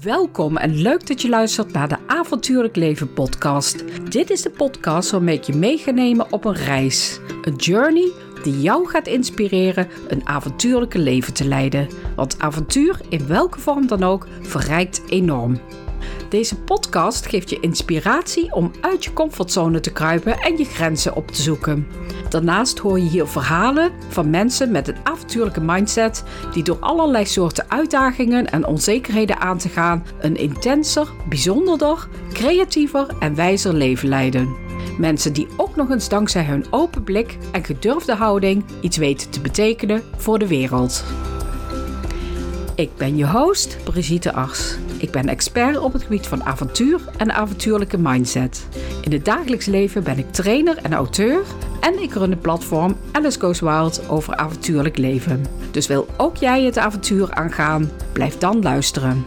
Welkom en leuk dat je luistert naar de Avontuurlijk Leven podcast. Dit is de podcast waarmee ik je mee ga nemen op een reis. Een journey die jou gaat inspireren een avontuurlijke leven te leiden. Want avontuur, in welke vorm dan ook, verrijkt enorm. Deze podcast geeft je inspiratie om uit je comfortzone te kruipen en je grenzen op te zoeken. Daarnaast hoor je hier verhalen van mensen met een avontuurlijke mindset die door allerlei soorten uitdagingen en onzekerheden aan te gaan een intenser, bijzonderder, creatiever en wijzer leven leiden. Mensen die ook nog eens dankzij hun open blik en gedurfde houding iets weten te betekenen voor de wereld. Ik ben je host, Brigitte Ars. Ik ben expert op het gebied van avontuur en avontuurlijke mindset. In het dagelijks leven ben ik trainer en auteur en ik run het platform Alice Goes Wild over avontuurlijk leven. Dus wil ook jij het avontuur aangaan? Blijf dan luisteren.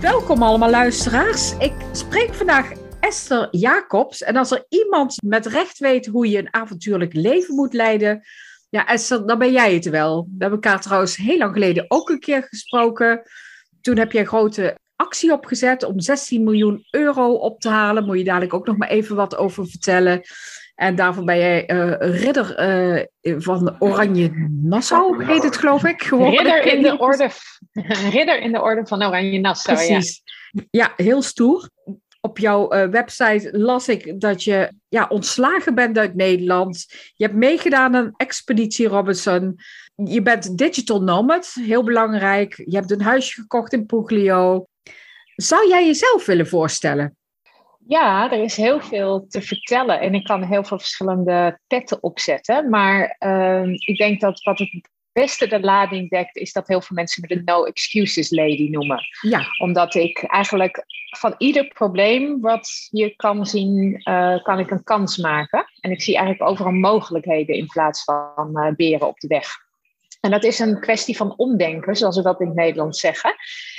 Welkom allemaal luisteraars. Ik spreek vandaag Esther Jacobs. En als er iemand met recht weet hoe je een avontuurlijk leven moet leiden, ja, Esther, dan ben jij het wel. We hebben elkaar trouwens heel lang geleden ook een keer gesproken. Toen heb je een grote actie opgezet om 16 miljoen euro op te halen. Moet je dadelijk ook nog maar even wat over vertellen. En daarvoor ben jij uh, ridder uh, van Oranje Nassau, heet het geloof ik. Ridder in, de orde, ridder in de orde van Oranje Nassau, Precies. Ja. ja, heel stoer op jouw uh, website las ik dat je ja, ontslagen bent uit Nederland. Je hebt meegedaan aan Expeditie Robinson. Je bent digital nomad, heel belangrijk. Je hebt een huisje gekocht in Puglio. Zou jij jezelf willen voorstellen? Ja, er is heel veel te vertellen en ik kan heel veel verschillende petten opzetten. Maar uh, ik denk dat wat het beste de lading dekt, is dat heel veel mensen me de no excuses lady noemen. Ja. Omdat ik eigenlijk van ieder probleem wat je kan zien, uh, kan ik een kans maken. En ik zie eigenlijk overal mogelijkheden in plaats van uh, beren op de weg. En dat is een kwestie van omdenken, zoals we dat in het Nederlands zeggen.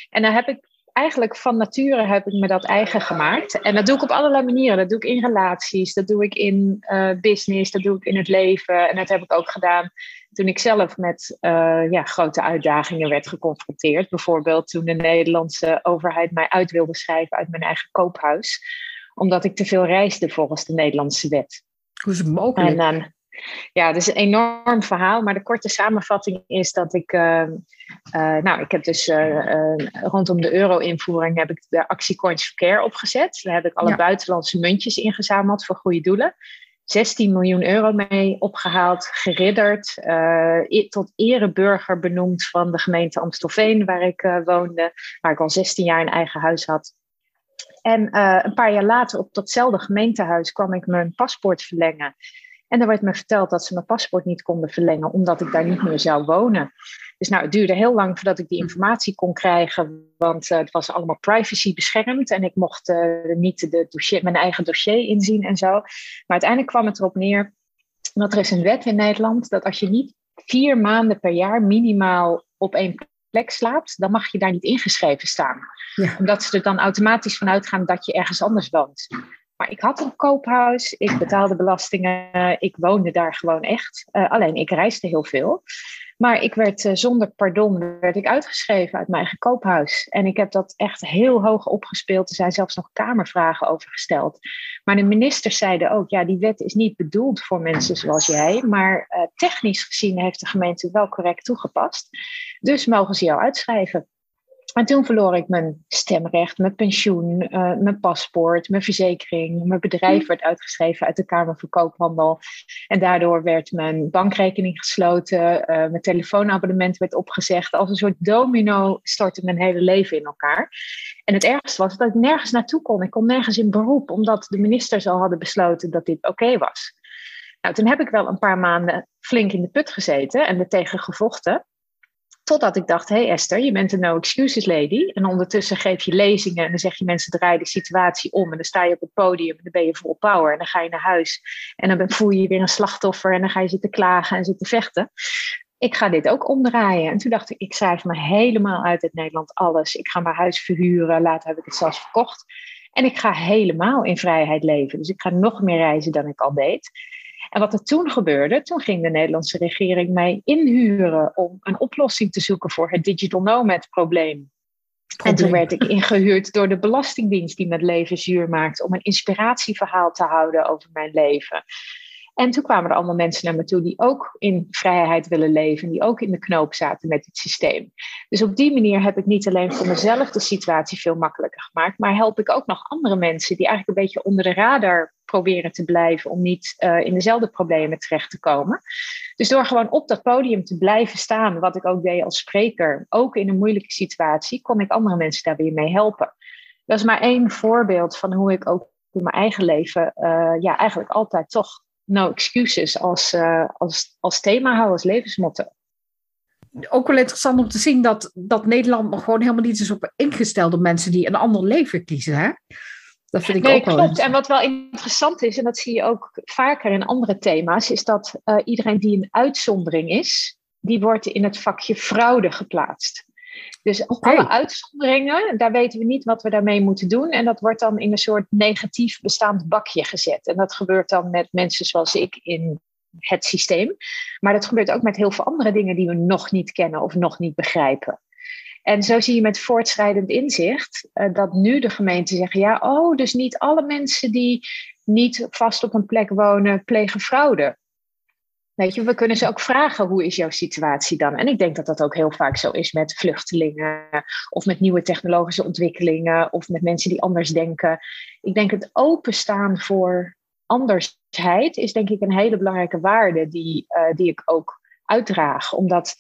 En dan heb ik eigenlijk van nature heb ik me dat eigen gemaakt. En dat doe ik op allerlei manieren. Dat doe ik in relaties, dat doe ik in uh, business, dat doe ik in het leven. En dat heb ik ook gedaan toen ik zelf met uh, ja, grote uitdagingen werd geconfronteerd. Bijvoorbeeld toen de Nederlandse overheid mij uit wilde schrijven uit mijn eigen koophuis. Omdat ik te veel reisde volgens de Nederlandse wet. Hoe is het mogelijk? En, ja, het is een enorm verhaal, maar de korte samenvatting is dat ik, uh, uh, nou, ik heb dus uh, rondom de euro-invoering heb ik de actie Coins for Care opgezet. Daar heb ik alle buitenlandse muntjes ingezameld voor goede doelen. 16 miljoen euro mee opgehaald, geridderd, tot ereburger benoemd van de gemeente Amstelveen, waar ik woonde, waar ik al 16 jaar een eigen huis had. En een paar jaar later op datzelfde gemeentehuis kwam ik mijn paspoort verlengen. En er werd me verteld dat ze mijn paspoort niet konden verlengen, omdat ik daar niet meer zou wonen. Dus nou, het duurde heel lang voordat ik die informatie kon krijgen, want uh, het was allemaal privacy beschermd en ik mocht uh, niet de dossier, mijn eigen dossier inzien en zo. Maar uiteindelijk kwam het erop neer dat er is een wet in Nederland dat als je niet vier maanden per jaar minimaal op één plek slaapt, dan mag je daar niet ingeschreven staan. Ja. Omdat ze er dan automatisch van uitgaan dat je ergens anders woont. Maar ik had een koophuis, ik betaalde belastingen, ik woonde daar gewoon echt. Uh, alleen ik reisde heel veel. Maar ik werd uh, zonder pardon werd ik uitgeschreven uit mijn eigen koophuis. En ik heb dat echt heel hoog opgespeeld. Er zijn zelfs nog kamervragen over gesteld. Maar de ministers zeiden ook, ja, die wet is niet bedoeld voor mensen zoals jij. Maar uh, technisch gezien heeft de gemeente wel correct toegepast. Dus mogen ze jou uitschrijven. En toen verloor ik mijn stemrecht, mijn pensioen, uh, mijn paspoort, mijn verzekering. Mijn bedrijf hm. werd uitgeschreven uit de Kamer van Koophandel. En daardoor werd mijn bankrekening gesloten. Uh, mijn telefoonabonnement werd opgezegd. Als een soort domino stortte mijn hele leven in elkaar. En het ergste was dat ik nergens naartoe kon. Ik kon nergens in beroep, omdat de ministers al hadden besloten dat dit oké was. Nou, toen heb ik wel een paar maanden flink in de put gezeten en er tegen gevochten. Totdat ik dacht, hé hey Esther, je bent een no excuses lady. En ondertussen geef je lezingen en dan zeg je mensen draai de situatie om. En dan sta je op het podium en dan ben je vol power. En dan ga je naar huis en dan voel je je weer een slachtoffer. En dan ga je zitten klagen en zitten vechten. Ik ga dit ook omdraaien. En toen dacht ik, ik schrijf me helemaal uit het Nederland alles. Ik ga mijn huis verhuren. Later heb ik het zelfs verkocht. En ik ga helemaal in vrijheid leven. Dus ik ga nog meer reizen dan ik al deed. En wat er toen gebeurde, toen ging de Nederlandse regering mij inhuren om een oplossing te zoeken voor het digital nomad probleem. En toen werd ik ingehuurd door de Belastingdienst die met leven zuur maakt om een inspiratieverhaal te houden over mijn leven. En toen kwamen er allemaal mensen naar me toe die ook in vrijheid willen leven, die ook in de knoop zaten met het systeem. Dus op die manier heb ik niet alleen voor mezelf de situatie veel makkelijker gemaakt, maar help ik ook nog andere mensen die eigenlijk een beetje onder de radar proberen te blijven om niet uh, in dezelfde problemen terecht te komen. Dus door gewoon op dat podium te blijven staan, wat ik ook deed als spreker, ook in een moeilijke situatie, kon ik andere mensen daar weer mee helpen. Dat is maar één voorbeeld van hoe ik ook in mijn eigen leven uh, ja, eigenlijk altijd toch no excuses als, uh, als, als thema hou, als levensmotto. Ook wel interessant om te zien dat, dat Nederland nog gewoon helemaal niet is op ingestelde mensen die een ander leven kiezen. Hè? Dat vind ik nee, ook klopt. wel. En wat wel interessant is, en dat zie je ook vaker in andere thema's, is dat uh, iedereen die een uitzondering is, die wordt in het vakje fraude geplaatst. Dus alle uitzonderingen, daar weten we niet wat we daarmee moeten doen. En dat wordt dan in een soort negatief bestaand bakje gezet. En dat gebeurt dan met mensen zoals ik in het systeem. Maar dat gebeurt ook met heel veel andere dingen die we nog niet kennen of nog niet begrijpen. En zo zie je met voortschrijdend inzicht uh, dat nu de gemeenten zeggen: ja, oh, dus niet alle mensen die niet vast op een plek wonen plegen fraude. Weet je, we kunnen ze ook vragen: hoe is jouw situatie dan? En ik denk dat dat ook heel vaak zo is met vluchtelingen of met nieuwe technologische ontwikkelingen of met mensen die anders denken. Ik denk het openstaan voor andersheid is denk ik een hele belangrijke waarde die, uh, die ik ook uitdraag. Omdat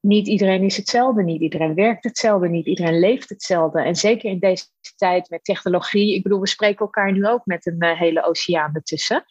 niet iedereen is hetzelfde, niet iedereen werkt hetzelfde, niet iedereen leeft hetzelfde. En zeker in deze tijd met technologie, ik bedoel, we spreken elkaar nu ook met een uh, hele oceaan ertussen.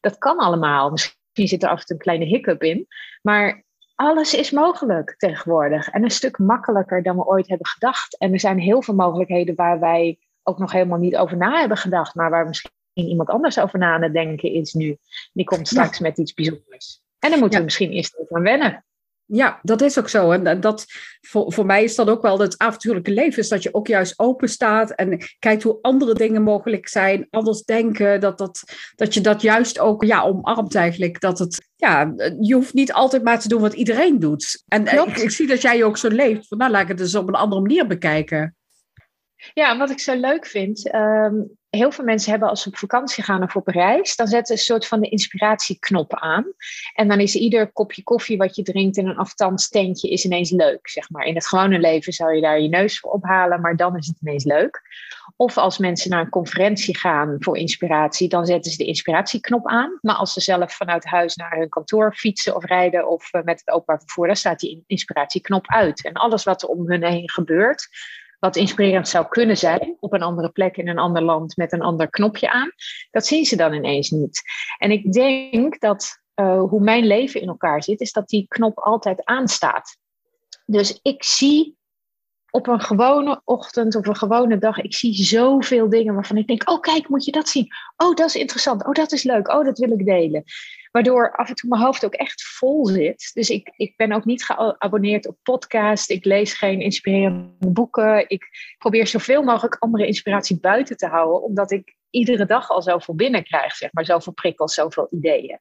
Dat kan allemaal. Misschien zit er af en toe een kleine hiccup in, maar alles is mogelijk tegenwoordig. En een stuk makkelijker dan we ooit hebben gedacht. En er zijn heel veel mogelijkheden waar wij ook nog helemaal niet over na hebben gedacht, maar waar misschien iemand anders over na aan het denken is nu. Die komt straks met iets bijzonders. En dan moeten we misschien eerst even aan wennen. Ja, dat is ook zo. En dat, voor, voor mij is dat ook wel het avontuurlijke leven. Is dat je ook juist open staat en kijkt hoe andere dingen mogelijk zijn. Anders denken. Dat, dat, dat je dat juist ook ja, omarmt eigenlijk. Dat het, ja, je hoeft niet altijd maar te doen wat iedereen doet. En ik, ik, zie dat jij ook zo leeft. Van, nou, laat ik het dus op een andere manier bekijken. Ja, wat ik zo leuk vind, ehm, heel veel mensen hebben als ze op vakantie gaan of op reis, dan zetten ze een soort van de inspiratieknop aan. En dan is ieder kopje koffie wat je drinkt in een afstandstentje is ineens leuk, zeg maar. In het gewone leven zou je daar je neus voor ophalen, maar dan is het ineens leuk. Of als mensen naar een conferentie gaan voor inspiratie, dan zetten ze de inspiratieknop aan. Maar als ze zelf vanuit huis naar hun kantoor fietsen of rijden of eh, met het openbaar vervoer, dan staat die inspiratieknop uit. En alles wat er om hun heen gebeurt, wat inspirerend zou kunnen zijn op een andere plek in een ander land met een ander knopje aan, dat zien ze dan ineens niet. En ik denk dat uh, hoe mijn leven in elkaar zit, is dat die knop altijd aanstaat. Dus ik zie op een gewone ochtend of een gewone dag, ik zie zoveel dingen waarvan ik denk, oh kijk, moet je dat zien? Oh, dat is interessant. Oh, dat is leuk. Oh, dat wil ik delen. Waardoor af en toe mijn hoofd ook echt vol zit. Dus ik, ik ben ook niet geabonneerd op podcast. Ik lees geen inspirerende boeken. Ik probeer zoveel mogelijk andere inspiratie buiten te houden. Omdat ik iedere dag al zoveel binnenkrijg. Zeg maar, zoveel prikkels, zoveel ideeën.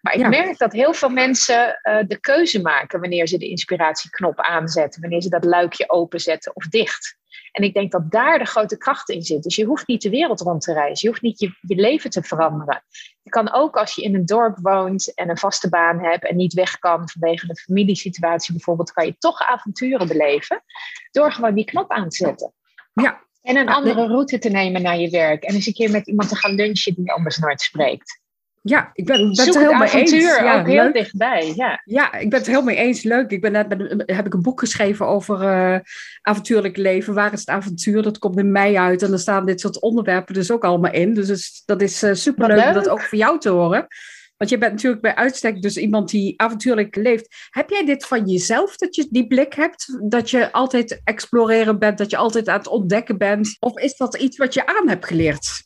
Maar ik merk dat heel veel mensen uh, de keuze maken wanneer ze de inspiratieknop aanzetten. Wanneer ze dat luikje openzetten of dicht. En ik denk dat daar de grote kracht in zit. Dus je hoeft niet de wereld rond te reizen. Je hoeft niet je, je leven te veranderen. Je kan ook als je in een dorp woont en een vaste baan hebt en niet weg kan vanwege de familiesituatie bijvoorbeeld, kan je toch avonturen beleven door gewoon die knop aan te zetten. Ja. En een andere route te nemen naar je werk. En eens een keer met iemand te gaan lunchen die anders nooit spreekt. Ja, ik ben, ben het heel mee eens. Ja, ook heel dichtbij. Ja. ja, ik ben het heel mee eens. Leuk. Ik ben net heb ik een boek geschreven over uh, avontuurlijk leven. Waar is het avontuur? Dat komt in mei uit. En er staan dit soort onderwerpen dus ook allemaal in. Dus dat is uh, superleuk om dat ook voor jou te horen. Want je bent natuurlijk bij uitstek dus iemand die avontuurlijk leeft. Heb jij dit van jezelf, dat je die blik hebt? Dat je altijd exploreren bent, dat je altijd aan het ontdekken bent? Of is dat iets wat je aan hebt geleerd?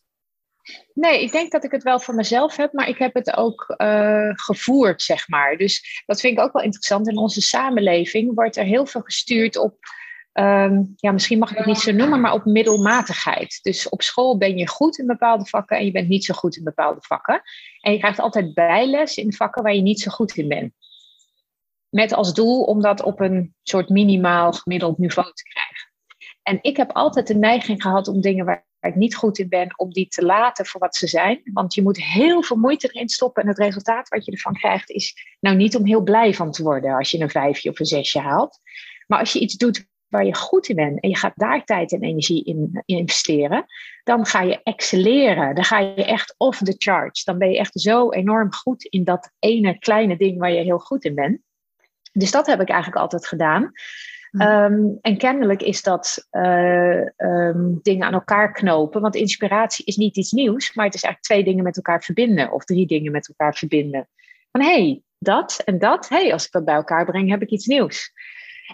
Nee, ik denk dat ik het wel voor mezelf heb, maar ik heb het ook uh, gevoerd, zeg maar. Dus dat vind ik ook wel interessant. In onze samenleving wordt er heel veel gestuurd op ehm, ja, misschien mag ik het niet zo noemen, maar op middelmatigheid. Dus op school ben je goed in bepaalde vakken en je bent niet zo goed in bepaalde vakken. En je krijgt altijd bijles in vakken waar je niet zo goed in bent. Met als doel om dat op een soort minimaal gemiddeld niveau te krijgen. En ik heb altijd de neiging gehad om dingen waar ik niet goed in ben, om die te laten voor wat ze zijn. Want je moet heel veel moeite erin stoppen. En het resultaat wat je ervan krijgt, is nou niet om heel blij van te worden als je een vijfje of een zesje haalt. Maar als je iets doet waar je goed in bent en je gaat daar tijd en energie in, investeren, dan ga je excelleren. Dan ga je echt off the charge. Dan ben je echt zo enorm goed in dat ene kleine ding waar je heel goed in bent. Dus dat heb ik eigenlijk altijd gedaan. Hm. Ehm, en kennelijk is dat uh, um, dingen aan elkaar knopen. Want inspiratie is niet iets nieuws, maar het is eigenlijk twee dingen met elkaar verbinden. Of drie dingen met elkaar verbinden. Van hé, hey, dat en dat. Hé, hey, als ik dat bij elkaar breng, heb ik iets nieuws.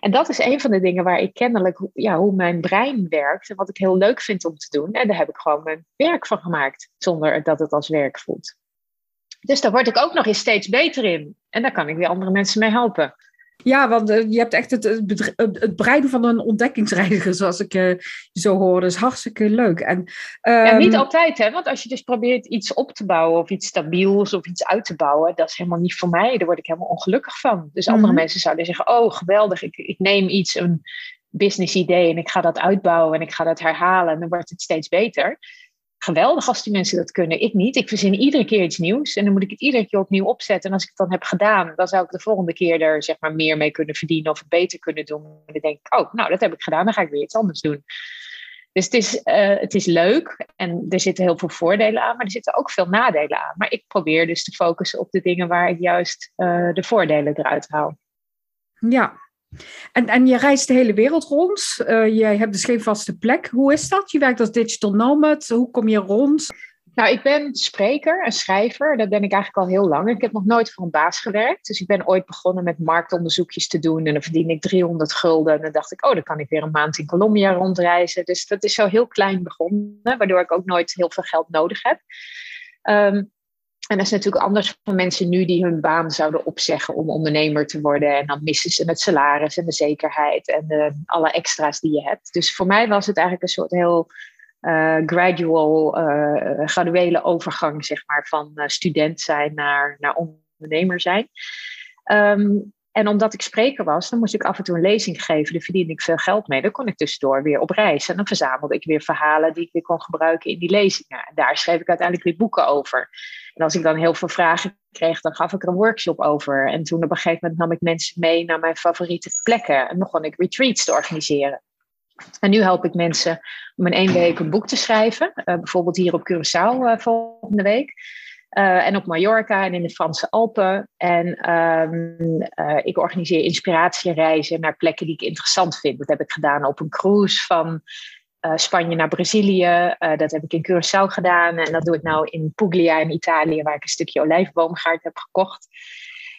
En dat is een van de dingen waar ik kennelijk, ja, hoe mijn brein werkt. En wat ik heel leuk vind om te doen. En daar heb ik gewoon mijn werk van gemaakt. Zonder dat het als werk voelt. Dus daar word ik ook nog eens steeds beter in. En daar kan ik weer andere mensen mee helpen. Ja, want uh, je hebt echt het, het, het, breiden van een ontdekkingsreiziger, zoals ik uh, zo hoor. Is hartstikke leuk. En, um... ja, niet altijd, hè? Want als je dus probeert iets op te bouwen of iets stabiels of iets uit te bouwen, dat is helemaal niet voor mij. Daar word ik helemaal ongelukkig van. Dus andere mm -hmm. mensen zouden zeggen: Oh, geweldig, ik, ik neem iets, een business idee en ik ga dat uitbouwen en ik ga dat herhalen en dan wordt het steeds beter geweldig als die mensen dat kunnen. Ik niet. Ik verzin iedere keer iets nieuws. En dan moet ik het iedere keer opnieuw opzetten. En als ik het dan heb gedaan, dan zou ik de volgende keer er zeg maar meer mee kunnen verdienen of het beter kunnen doen. En dan denk ik, oh, nou, dat heb ik gedaan. Dan ga ik weer iets anders doen. Dus het is, uh, het is leuk en er zitten heel veel voordelen aan, maar er zitten ook veel nadelen aan. Maar ik probeer dus te focussen op de dingen waar ik juist uh, de voordelen eruit haal. Ja, en, en je reist de hele wereld rond. Uh, jij hebt dus geen vaste plek. Hoe is dat? Je werkt als digital nomad. Hoe kom je rond? Nou, ik ben spreker en schrijver. Dat ben ik eigenlijk al heel lang. Ik heb nog nooit voor een baas gewerkt. Dus ik ben ooit begonnen met marktonderzoekjes te doen. En dan verdien ik 300 gulden. En dan dacht ik, oh, dan kan ik weer een maand in Colombia rondreizen. Dus dat is zo heel klein begonnen. Waardoor ik ook nooit heel veel geld nodig heb. Um, en dat is natuurlijk anders voor mensen nu die hun baan zouden opzeggen om ondernemer te worden. En dan missen ze het salaris en de zekerheid en alle extra's die je hebt. Dus voor mij was het eigenlijk een soort heel uh, gradual, uh, graduele overgang, zeg maar, van uh, student zijn naar, naar ondernemer zijn. Um, en omdat ik spreker was, dan moest ik af en toe een lezing geven. Daar verdiende ik veel geld mee. Dan kon ik tussendoor weer op reis. En dan verzamelde ik weer verhalen die ik weer kon gebruiken in die lezingen. En daar schreef ik uiteindelijk weer boeken over. En als ik dan heel veel vragen kreeg, dan gaf ik er een workshop over. En toen op een gegeven moment nam ik mensen mee naar mijn favoriete plekken. En begon ik retreats te organiseren. En nu help ik mensen om in één week een boek te schrijven. Uh, bijvoorbeeld hier op Curaçao uh, volgende week. Uh, en op Mallorca en in de Franse Alpen. En um, uh, ik organiseer inspiratiereizen naar plekken die ik interessant vind. Dat heb ik gedaan op een cruise van uh, Spanje naar Brazilië. dat heb ik in Curaçao gedaan. En dat doe ik nou in Puglia in Italië, waar ik een stukje olijfboomgaard heb gekocht.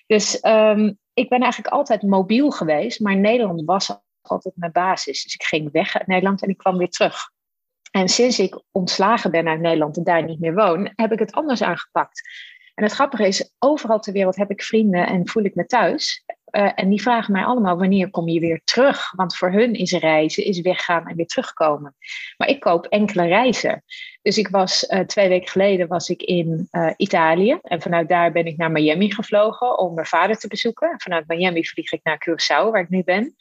Dus um, ik ben eigenlijk altijd mobiel geweest, maar Nederland was altijd mijn basis. Dus ik ging weg uit Nederland en ik kwam weer terug. En sinds ik ontslagen ben uit Nederland en daar niet meer woon, heb ik het anders aangepakt. En het grappige is, overal ter wereld heb ik vrienden en voel ik me thuis. Uh, en die vragen mij allemaal wanneer kom je weer terug? Want voor hun is reizen, is weggaan en weer terugkomen. Maar ik koop enkele reizen. Dus ik was uh, twee weken geleden was ik in uh, Italië. En vanuit daar ben ik naar Miami gevlogen om mijn vader te bezoeken. En vanuit Miami vlieg ik naar Curaçao, waar ik nu ben.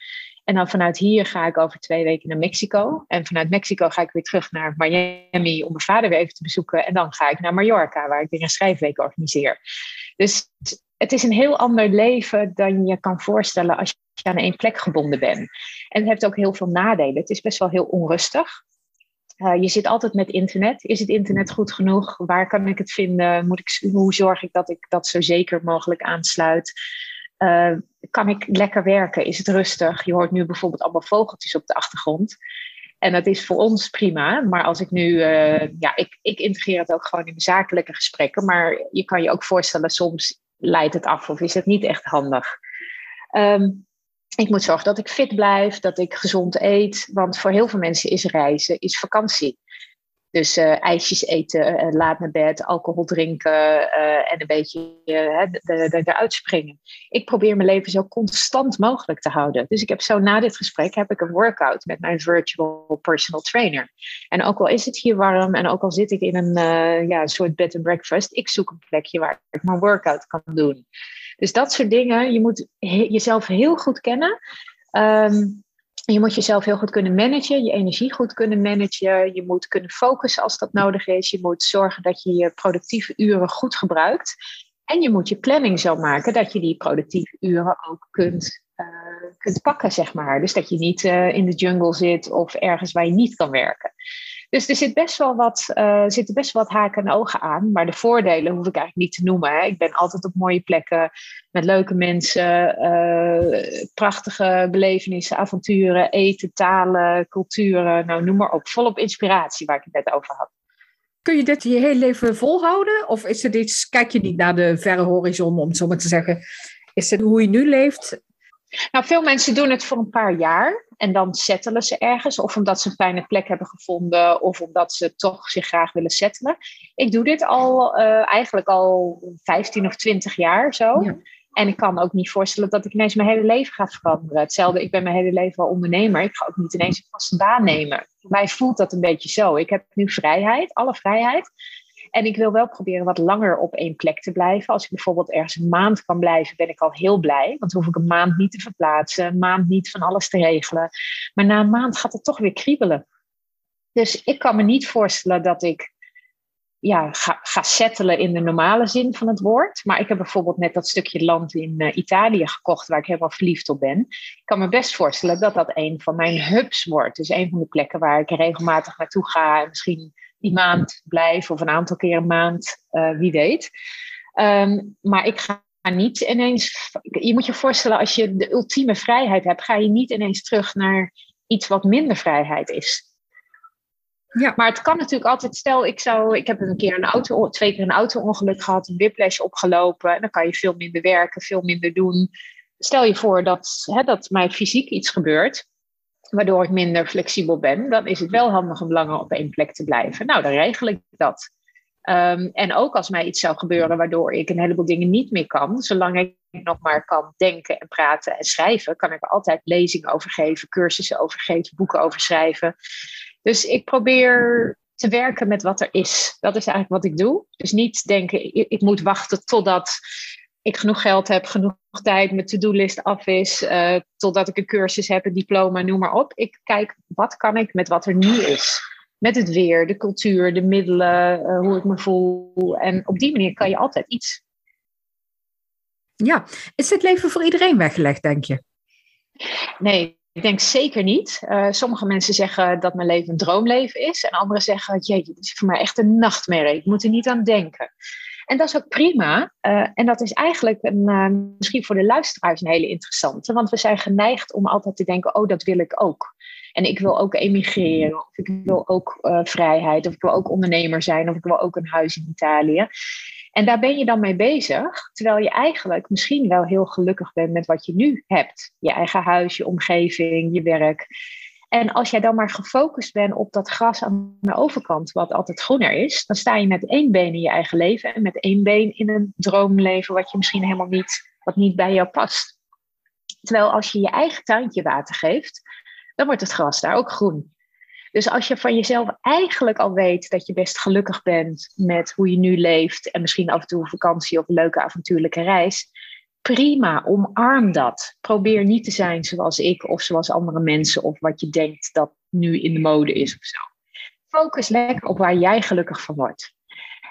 En dan vanuit hier ga ik over twee weken naar Mexico. En vanuit Mexico ga ik weer terug naar Miami om mijn vader weer even te bezoeken. En dan ga ik naar Mallorca, waar ik weer een schrijfweek organiseer. Dus het is een heel ander leven dan je kan voorstellen als je aan één plek gebonden bent. En het heeft ook heel veel nadelen. Het is best wel heel onrustig. Uh, je zit altijd met internet. Is het internet goed genoeg? Waar kan ik het vinden? Moet ik, hoe zorg ik dat ik dat zo zeker mogelijk aansluit? Uh, kan ik lekker werken? Is het rustig? Je hoort nu bijvoorbeeld allemaal vogeltjes op de achtergrond. En dat is voor ons prima. Maar als ik nu, uh, ja, ik, ik integreer het ook gewoon in zakelijke gesprekken. Maar je kan je ook voorstellen, soms leidt het af of is het niet echt handig. Um, ik moet zorgen dat ik fit blijf, dat ik gezond eet. Want voor heel veel mensen is reizen, is vakantie. Dus uh, ijsjes eten, uh, laat naar bed, alcohol drinken uh, en een beetje eruit springen. Ik probeer mijn leven zo constant mogelijk te houden. Dus ik heb zo na dit gesprek heb ik een workout met mijn virtual personal trainer. En ook al is het hier warm en ook al zit ik in een ja, soort bed and breakfast, ik zoek een plekje waar ik mijn workout kan doen. Dus dat soort dingen, je moet jezelf heel goed kennen. Um, je moet jezelf heel goed kunnen managen, je energie goed kunnen managen. Je moet kunnen focussen als dat nodig is. Je moet zorgen dat je je productieve uren goed gebruikt. En je moet je planning zo maken dat je die productieve uren ook kunt, uh, kunt pakken, zeg maar. Dus dat je niet uh, in de jungle zit of ergens waar je niet kan werken. Dus er zit best wel wat, uh, zitten best wel wat haken en ogen aan. Maar de voordelen hoef ik eigenlijk niet te noemen. Hè. Ik ben altijd op mooie plekken met leuke mensen, uh, prachtige belevenissen, avonturen, eten, talen, culturen. Nou, noem maar op. Volop inspiratie waar ik het net over had. Kun je dit je hele leven volhouden? Of is het iets, kijk je niet naar de verre horizon, om het zo maar te zeggen? Is het hoe je nu leeft? Nou, veel mensen doen het voor een paar jaar en dan settelen ze ergens. Of omdat ze een fijne plek hebben gevonden, of omdat ze toch zich graag willen settelen. Ik doe dit al uh, eigenlijk al 15 of 20 jaar zo. En ik kan ook niet voorstellen dat ik ineens mijn hele leven ga veranderen. Hetzelfde, ik ben mijn hele leven al ondernemer. Ik ga ook niet ineens een vaste baan nemen. Voor mij voelt dat een beetje zo. Ik heb nu vrijheid, alle vrijheid. En ik wil wel proberen wat langer op één plek te blijven. Als ik bijvoorbeeld ergens een maand kan blijven, ben ik al heel blij. Want dan hoef ik een maand niet te verplaatsen, een maand niet van alles te regelen. Maar na een maand gaat het toch weer kriebelen. Dus ik kan me niet voorstellen dat ik ja, ga, ga settelen in de normale zin van het woord. Maar ik heb bijvoorbeeld net dat stukje land in uh, Italië gekocht waar ik helemaal verliefd op ben. Ik kan me best voorstellen dat dat een van mijn hubs wordt. Dus een van de plekken waar ik regelmatig naartoe ga en misschien die maand blijf of een aantal keer een maand, uh, wie weet. Um, maar ik ga niet ineens. Je moet je voorstellen, als je de ultieme vrijheid hebt, ga je niet ineens terug naar iets wat minder vrijheid is. Ja. Maar het kan natuurlijk altijd, stel ik zou, ik heb een keer een auto, twee keer een auto-ongeluk gehad, een whiplash opgelopen, en dan kan je veel minder werken, veel minder doen. Stel je voor dat, hè, dat mij fysiek iets gebeurt, waardoor ik minder flexibel ben, dan is het wel handig om langer op één plek te blijven. Nou, dan regel ik dat. Um, en ook als mij iets zou gebeuren waardoor ik een heleboel dingen niet meer kan, zolang ik nog maar kan denken en praten en schrijven, kan ik er altijd lezingen over geven, cursussen over geven, boeken over schrijven. Dus ik probeer te werken met wat er is. Dat is eigenlijk wat ik doe. Dus niet denken, ik, ik moet wachten totdat ik genoeg geld heb, genoeg tijd, mijn to-do-list af is, uh, totdat ik een cursus heb, een diploma, noem maar op. Ik kijk, wat kan ik met wat er nu is? Met het weer, de cultuur, de middelen, uh, hoe ik me voel. En op die manier kan je altijd iets. Ja, is het leven voor iedereen weggelegd, denk je? Nee, ik denk zeker niet. Uh, sommige mensen zeggen dat mijn leven een droomleven is. En anderen zeggen, jeetje, dit is voor mij echt een nachtmerrie. Ik moet er niet aan denken. En dat is ook prima. Uh, en dat is eigenlijk een, uh, misschien voor de luisteraars een hele interessante. Want we zijn geneigd om altijd te denken, oh, dat wil ik ook. En ik wil ook emigreren, of ik wil ook uh, vrijheid, of ik wil ook ondernemer zijn, of ik wil ook een huis in Italië. En daar ben je dan mee bezig, terwijl je eigenlijk misschien wel heel gelukkig bent met wat je nu hebt. Je eigen huis, je omgeving, je werk. En als jij dan maar gefocust bent op dat gras aan de overkant, wat altijd groener is, dan sta je met één been in je eigen leven en met één been in een droomleven wat je misschien helemaal niet, wat niet bij jou past. Terwijl als je je eigen tuintje water geeft, dan wordt het gras daar ook groen. Dus als je van jezelf eigenlijk al weet dat je best gelukkig bent met hoe je nu leeft en misschien af en toe een vakantie of een leuke avontuurlijke reis, prima, omarm dat. Probeer niet te zijn zoals ik of zoals andere mensen of wat je denkt dat nu in de mode is of zo. Focus lekker op waar jij gelukkig van wordt.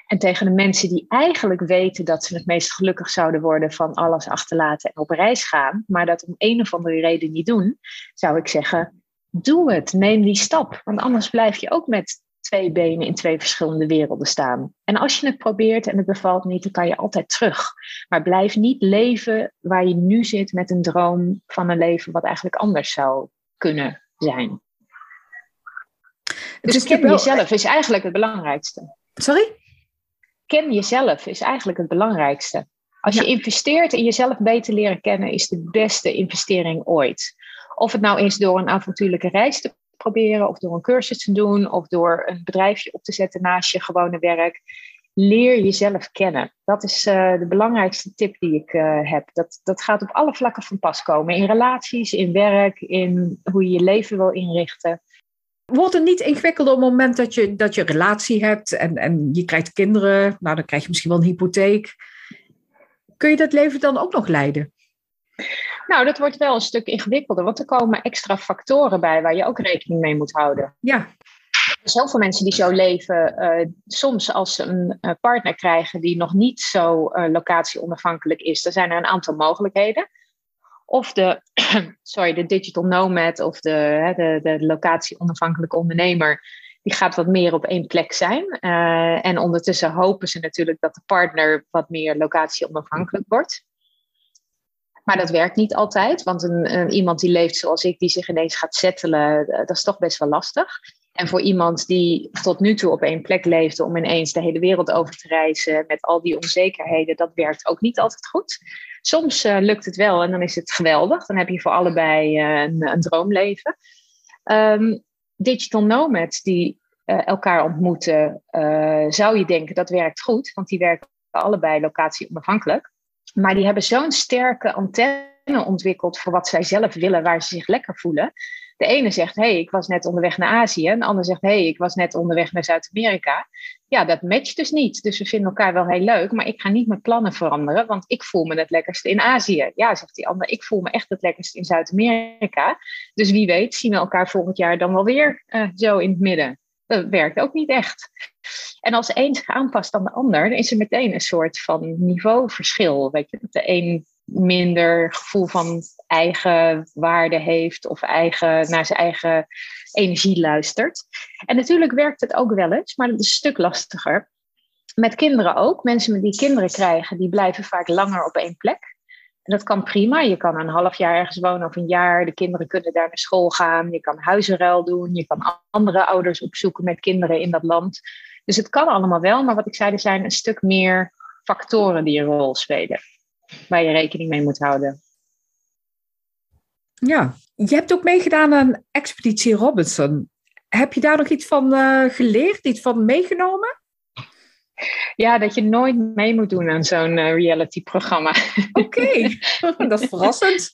En tegen de mensen die eigenlijk weten dat ze het meest gelukkig zouden worden van alles achterlaten en op reis gaan, maar dat om een of andere reden niet doen, zou ik zeggen: doe het, neem die stap. Want anders blijf je ook met twee benen in twee verschillende werelden staan. En als je het probeert en het bevalt niet, dan kan je altijd terug. Maar blijf niet leven waar je nu zit met een droom van een leven wat eigenlijk anders zou kunnen zijn. Dus ken jezelf is eigenlijk het belangrijkste. Sorry? Ken jezelf is eigenlijk het belangrijkste. Als je investeert in jezelf beter leren kennen, is de beste investering ooit. Of het nou is door een avontuurlijke reis te proberen, of door een cursus te doen, of door een bedrijfje op te zetten naast je gewone werk. Leer jezelf kennen. Dat is uh, de belangrijkste tip die ik uh, heb. Dat, dat gaat op alle vlakken van pas komen. In relaties, in werk, in hoe je je leven wil inrichten. Wordt het niet ingewikkelder op het moment dat je, dat je relatie hebt en, en je krijgt kinderen? Nou, dan krijg je misschien wel een hypotheek. Kun je dat leven dan ook nog leiden? Nou, dat wordt wel een stuk ingewikkelder, want er komen extra factoren bij waar je ook rekening mee moet houden. Ja. Er zijn heel veel mensen die zo leven, uh, soms als ze een uh, partner krijgen die nog niet zo uh, locatie-onafhankelijk is, dan zijn er een aantal mogelijkheden. Of de, sorry, de digital nomad of de, de, de locatie-onafhankelijke ondernemer, die gaat wat meer op één plek zijn. en ondertussen hopen ze natuurlijk dat de partner wat meer locatie-onafhankelijk wordt. Maar dat werkt niet altijd, want een, iemand die leeft zoals ik, die zich ineens gaat settelen, dat is toch best wel lastig. En voor iemand die tot nu toe op één plek leefde om ineens de hele wereld over te reizen met al die onzekerheden, dat werkt ook niet altijd goed. Soms uh, lukt het wel en dan is het geweldig. Dan heb je voor allebei uh, een, een, droomleven. Um, digital nomads die elkaar ontmoeten, zou je denken dat werkt goed, want die werken allebei locatie onafhankelijk. Maar die hebben zo'n sterke antenne ontwikkeld voor wat zij zelf willen, waar ze zich lekker voelen. De ene zegt, hé, hey, ik was net onderweg naar Azië. En de ander zegt, hé, hey, ik was net onderweg naar Zuid-Amerika. Ja, dat matcht dus niet. Dus we vinden elkaar wel heel leuk, maar ik ga niet mijn plannen veranderen, want ik voel me het lekkerst in Azië. Ja, zegt die ander, ik voel me echt het lekkerst in Zuid-Amerika. Dus wie weet zien we elkaar volgend jaar dan wel weer uh, zo in het midden. Dat werkt ook niet echt. En als één zich aanpast dan de ander, dan is er meteen een soort van niveauverschil. Weet je, dat de een minder gevoel van eigen waarde heeft of eigen, naar zijn eigen energie luistert. En natuurlijk werkt het ook wel eens, maar dat is een stuk lastiger. Met kinderen ook. Mensen die kinderen krijgen, die blijven vaak langer op één plek. En dat kan prima. Je kan een half jaar ergens wonen of een jaar. De kinderen kunnen daar naar school gaan. Je kan huizenruil doen. Je kan andere ouders opzoeken met kinderen in dat land. Dus het kan allemaal wel. Maar wat ik zei, er zijn een stuk meer factoren die een rol spelen waar je rekening mee moet houden. Ja, je hebt ook meegedaan aan Expeditie Robinson. Heb je daar nog iets van uh, geleerd, iets van meegenomen? Ja, dat je nooit mee moet doen aan zo'n uh, reality-programma. Oké, dat is verrassend.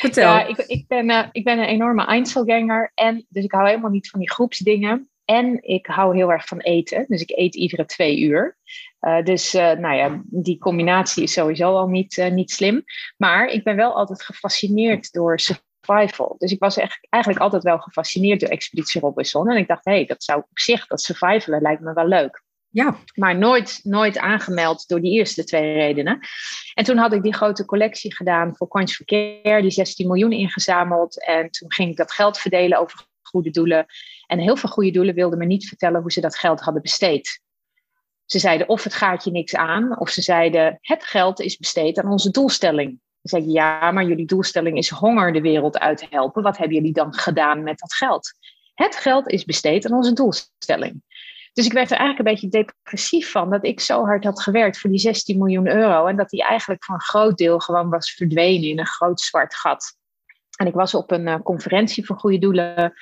Vertel. Ja, ik, ik, ben, uh, ik ben een enorme Einzelganger. En dus ik hou helemaal niet van die groepsdingen. En ik hou heel erg van eten. Dus ik eet iedere twee uur. Uh, dus uh, nou ja, die combinatie is sowieso al niet, uh, niet slim. Maar ik ben wel altijd gefascineerd door survival. Dus ik was echt, eigenlijk altijd wel gefascineerd door Expeditie Robinson. En ik dacht, hé, hey, dat zou op zich, dat survivalen lijkt me wel leuk. Ja. Maar nooit, nooit aangemeld door die eerste twee redenen. En toen had ik die grote collectie gedaan voor Coins for Care, die 16 miljoen ingezameld. En toen ging ik dat geld verdelen over goede doelen. En heel veel goede doelen wilden me niet vertellen hoe ze dat geld hadden besteed. Ze zeiden of het gaat je niks aan, of ze zeiden het geld is besteed aan onze doelstelling. Dan zeg ik ja, maar jullie doelstelling is honger de wereld uit te helpen. Wat hebben jullie dan gedaan met dat geld? Het geld is besteed aan onze doelstelling. Dus ik werd er eigenlijk een beetje depressief van dat ik zo hard had gewerkt voor die 16 miljoen euro en dat die eigenlijk voor een groot deel gewoon was verdwenen in een groot zwart gat. En ik was op een uh, conferentie voor goede doelen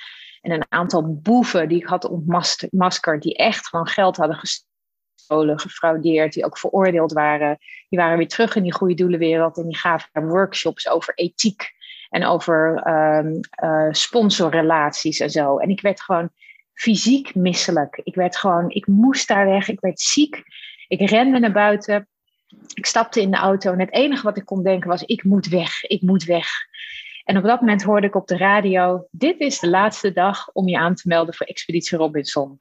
en een aantal boeven die ik had ontmaskerd, die echt gewoon geld hadden gestolen, gefraudeerd, die ook veroordeeld waren, die waren weer terug in die goede doelenwereld en die gaven workshops over ethiek en over um, uh, sponsorrelaties en zo. En ik werd gewoon fysiek misselijk. Ik werd gewoon, ik moest daar weg, ik werd ziek. Ik rende naar buiten. Ik stapte in de auto en het enige wat ik kon denken was: ik moet weg, ik moet weg. En op dat moment hoorde ik op de radio: Dit is de laatste dag om je aan te melden voor Expeditie Robinson.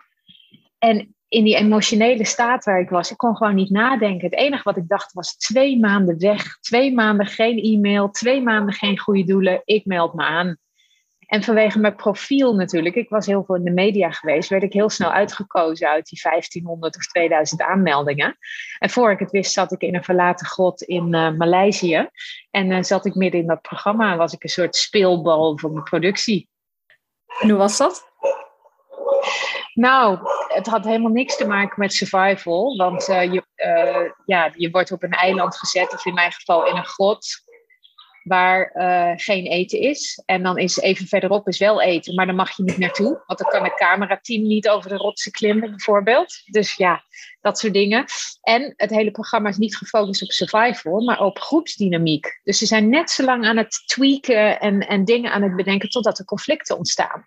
En in die emotionele staat waar ik was, ik kon gewoon niet nadenken. Het enige wat ik dacht was: twee maanden weg, twee maanden geen e-mail, twee maanden geen goede doelen. Ik meld me aan. En vanwege mijn profiel natuurlijk, ik was heel veel in de media geweest, werd ik heel snel uitgekozen uit die 1500 of 2000 aanmeldingen. En voor ik het wist, zat ik in een verlaten grot in uh, Maleisië. En uh, zat ik midden in dat programma en was ik een soort speelbal van de productie. En hoe was dat? Nou, het had helemaal niks te maken met survival. Want uh, je, ja, je wordt op een eiland gezet, of in mijn geval in een grot waar uh, geen eten is. En dan is even verderop is wel eten, maar dan mag je niet naartoe. Want dan kan het camerateam niet over de rotsen klimmen, bijvoorbeeld. Dus ja, dat soort dingen. En het hele programma is niet gefocust op survival, maar op groepsdynamiek. Dus ze zijn net zo lang aan het tweaken en, en dingen aan het bedenken totdat er conflicten ontstaan.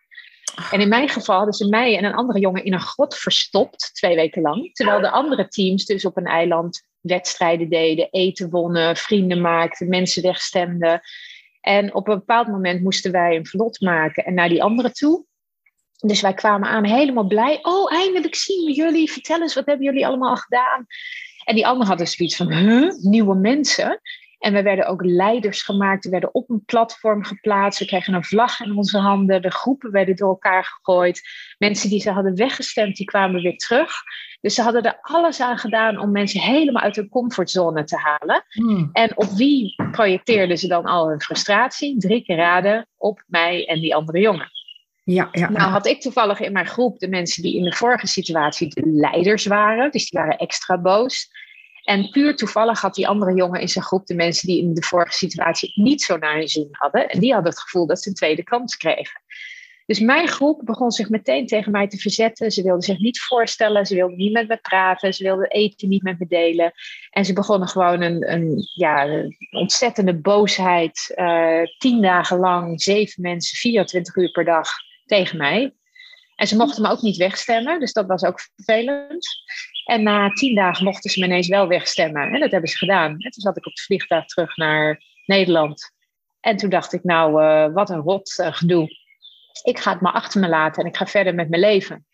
En in mijn geval hadden ze mij en een andere jongen in een grot verstopt, twee weken lang. Terwijl de andere teams dus op een eiland wedstrijden deden, eten wonnen, vrienden maakten, mensen wegstemden. En op een bepaald moment moesten wij een vlot maken en naar die andere toe. Dus wij kwamen aan helemaal blij. Oh, eindelijk zien we jullie. Vertel eens, wat hebben jullie allemaal gedaan? En die anderen hadden zoiets van, huh? Nieuwe mensen? En we werden ook leiders gemaakt. We werden op een platform geplaatst. We kregen een vlag in onze handen. De groepen werden door elkaar gegooid. Mensen die ze hadden weggestemd, die kwamen weer terug. Dus ze hadden er alles aan gedaan om mensen helemaal uit hun comfortzone te halen. Hmm. En op wie projecteerden ze dan al hun frustratie? Drie keer raden op mij en die andere jongen. Ja, ja, nou had ik toevallig in mijn groep de mensen die in de vorige situatie de leiders waren. Dus die waren extra boos. En puur toevallig had die andere jongen in zijn groep de mensen die in de vorige situatie niet zo naar hun zin hadden. En die hadden het gevoel dat ze een tweede kans kregen. Dus mijn groep begon zich meteen tegen mij te verzetten. Ze wilden zich niet voorstellen, ze wilden niet met me praten, ze wilden eten niet met me delen. En ze begonnen gewoon een, ja, ontzettende boosheid. Uh, tien dagen lang, zeven mensen, 24 uur per dag tegen mij. En ze mochten me ook niet wegstemmen, dus dat was ook vervelend. En na tien dagen mochten ze me ineens wel wegstemmen. En dat hebben ze gedaan. En toen zat ik op het vliegtuig terug naar Nederland. En toen dacht ik, nou, uh, wat een rot uh, gedoe. Ik ga het maar achter me laten en ik ga verder met mijn leven.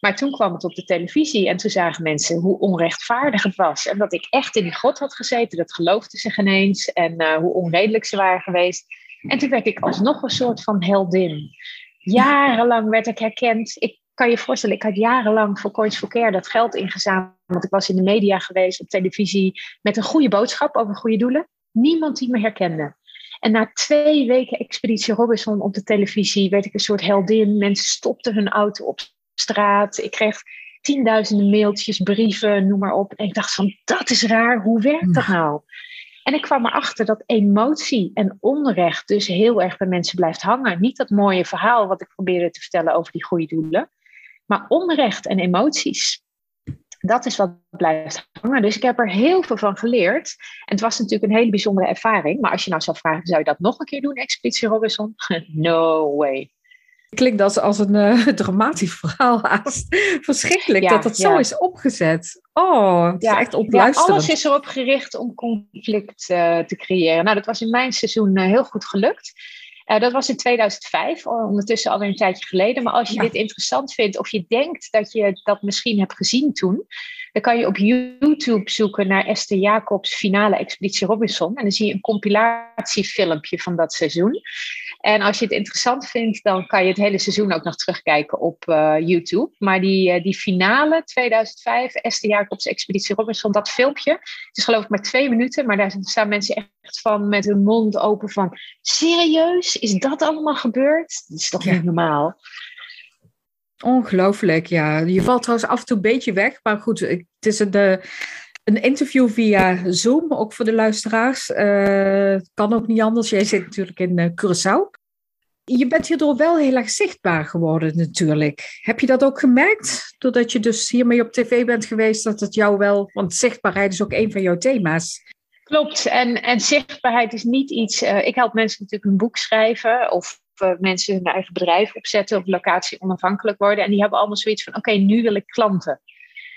Maar toen kwam het op de televisie en toen zagen mensen hoe onrechtvaardig het was. En dat ik echt in die grot had gezeten, dat geloofden ze geen eens. En uh, hoe onredelijk ze waren geweest. En toen werd ik alsnog een soort van heldin. Jarenlang werd ik herkend. Ik kan je voorstellen, ik had jarenlang voor Coins for Care dat geld ingezameld. Want ik was in de media geweest, op televisie, met een goede boodschap over goede doelen. Niemand die me herkende. En na twee weken Expeditie Robinson op de televisie werd ik een soort heldin. Mensen stopten hun auto op straat. Ik kreeg tienduizenden mailtjes, brieven, noem maar op. En ik dacht van, dat is raar. Hoe werkt dat nou? En ik kwam erachter dat emotie en onrecht dus heel erg bij mensen blijft hangen. Niet dat mooie verhaal wat ik probeerde te vertellen over die goede doelen. Maar onrecht en emoties, dat is wat blijft hangen. Dus ik heb er heel veel van geleerd. En het was natuurlijk een hele bijzondere ervaring. Maar als je nou zou vragen, zou je dat nog een keer doen, Expeditie Robinson? no way. Klinkt als, als een uh, dramatisch verhaal haast. Verschrikkelijk dat dat zo is opgezet. Oh, het ja, is echt opluisterend. Ja, alles is erop gericht om conflict uh, te creëren. Nou, dat was in mijn seizoen uh, heel goed gelukt. Uh, dat was in 2005, ondertussen alweer een tijdje geleden. Maar als je dit interessant vindt of je denkt dat je dat misschien hebt gezien toen, dan kan je op YouTube zoeken naar Esther Jacobs finale Expeditie Robinson. En dan zie je een compilatiefilmpje van dat seizoen. En als je het interessant vindt, dan kan je het hele seizoen ook nog terugkijken op uh, YouTube. Maar die, uh, die finale 2005, Esther Jacobs Expeditie Robinson, dat filmpje, het is geloof ik maar twee minuten, maar daar staan mensen echt van met hun mond open van, serieus? Is dat allemaal gebeurd? Dat is toch niet normaal? Ongelooflijk, ja. Je valt trouwens af en toe een beetje weg, maar goed, het is eh, een interview via Zoom, ook voor de luisteraars. Uh, kan ook niet anders. Jij zit natuurlijk in uh, Curaçao. Je bent hierdoor wel heel erg zichtbaar geworden natuurlijk. Heb je dat ook gemerkt, doordat je dus hiermee op tv bent geweest, dat het jou wel... Want zichtbaarheid is ook een van jouw thema's. Klopt, en, en zichtbaarheid is niet iets... Uh, ik help mensen natuurlijk een boek schrijven of mensen hun eigen bedrijf opzetten of locatie onafhankelijk worden. En die hebben allemaal zoiets van: oké, nu wil ik klanten.